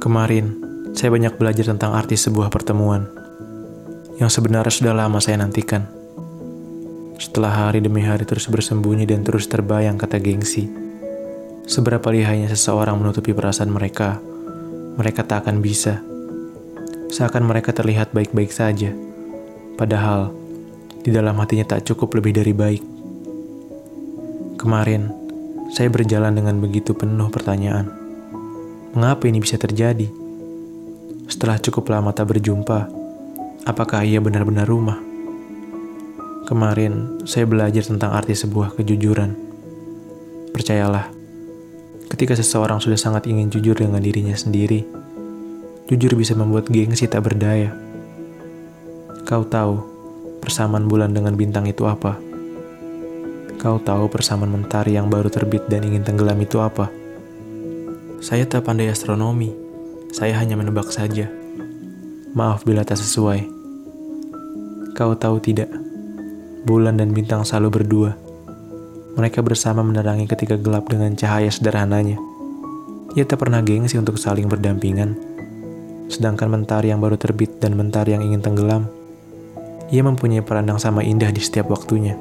Kemarin, saya banyak belajar tentang arti sebuah pertemuan yang sebenarnya sudah lama saya nantikan. Setelah hari demi hari terus bersembunyi dan terus terbayang kata gengsi, seberapa lihainya seseorang menutupi perasaan mereka, mereka tak akan bisa. Seakan mereka terlihat baik-baik saja, padahal di dalam hatinya tak cukup lebih dari baik. Kemarin, saya berjalan dengan begitu penuh pertanyaan. Mengapa ini bisa terjadi? Setelah cukup lama tak berjumpa, apakah ia benar-benar rumah? Kemarin, saya belajar tentang arti sebuah kejujuran. Percayalah, ketika seseorang sudah sangat ingin jujur dengan dirinya sendiri, jujur bisa membuat gengsi tak berdaya. Kau tahu, persamaan bulan dengan bintang itu apa? Kau tahu persamaan mentari yang baru terbit dan ingin tenggelam itu apa? Saya tak pandai astronomi, saya hanya menebak saja. Maaf bila tak sesuai. Kau tahu tidak, bulan dan bintang selalu berdua. Mereka bersama menerangi ketika gelap dengan cahaya sederhananya. Ia tak pernah gengsi untuk saling berdampingan. Sedangkan mentari yang baru terbit dan mentari yang ingin tenggelam, ia mempunyai peran yang sama indah di setiap waktunya.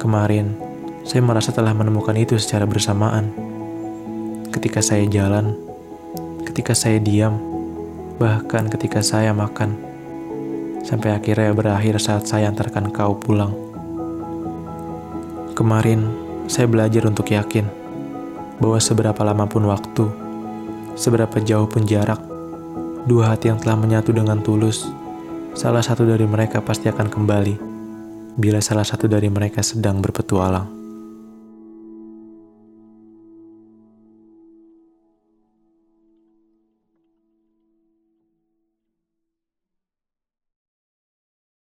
Kemarin, saya merasa telah menemukan itu secara bersamaan ketika saya jalan, ketika saya diam, bahkan ketika saya makan, sampai akhirnya berakhir saat saya antarkan kau pulang. Kemarin, saya belajar untuk yakin bahwa seberapa lama pun waktu, seberapa jauh pun jarak, dua hati yang telah menyatu dengan tulus, salah satu dari mereka pasti akan kembali bila salah satu dari mereka sedang berpetualang.